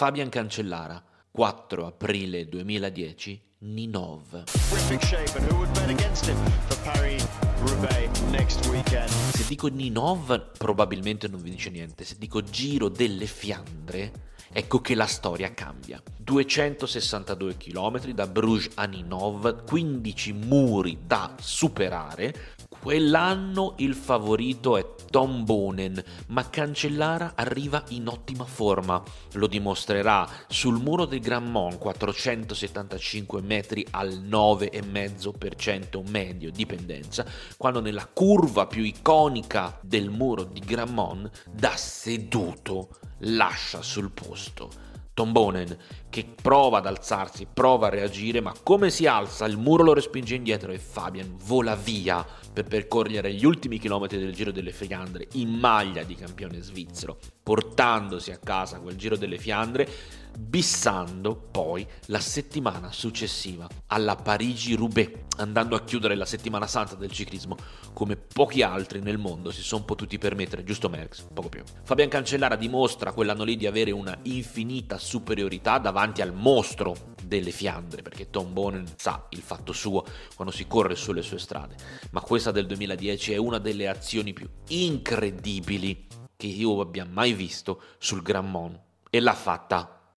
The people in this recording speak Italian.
Fabian Cancellara, 4 aprile 2010, Ninov. Se dico Ninov probabilmente non vi dice niente, se dico Giro delle Fiandre ecco che la storia cambia. 262 km da Bruges a Ninov, 15 muri da superare, Quell'anno il favorito è Tom Bonen, ma Cancellara arriva in ottima forma. Lo dimostrerà sul muro del Grand Mont, 475 metri al 9,5% medio di pendenza, quando nella curva più iconica del muro di Grand Mont, da seduto, lascia sul posto Tom Bonen che prova ad alzarsi, prova a reagire, ma come si alza il muro lo respinge indietro e Fabian vola via per percorrere gli ultimi chilometri del Giro delle Fiandre in maglia di campione svizzero, portandosi a casa quel Giro delle Fiandre bissando poi la settimana successiva alla Parigi-Roubaix, andando a chiudere la settimana santa del ciclismo come pochi altri nel mondo si sono potuti permettere, giusto Merckx, poco più. Fabian Cancellara dimostra quell'anno lì di avere una infinita superiorità davanti al mostro delle Fiandre, perché Tom Bonen sa il fatto suo quando si corre sulle sue strade, ma questa del 2010 è una delle azioni più incredibili che io abbia mai visto sul Grand Mont e l'ha fatta